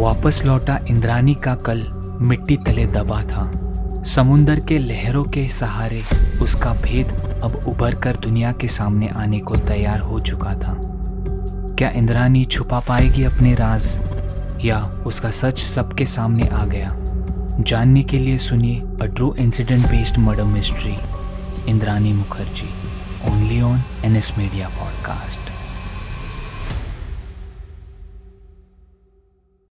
वापस लौटा इंद्रानी का कल मिट्टी तले दबा था। समुंदर के लहरों के सहारे उसका भेद अब उभर कर दुनिया के सामने आने को तैयार हो चुका था। क्या इंद्रानी छुपा पाएगी अपने राज? या उसका सच सबके सामने आ गया? जानने के लिए सुनिए a true incident based murder mystery Indrani Mukherjee only on N S media podcast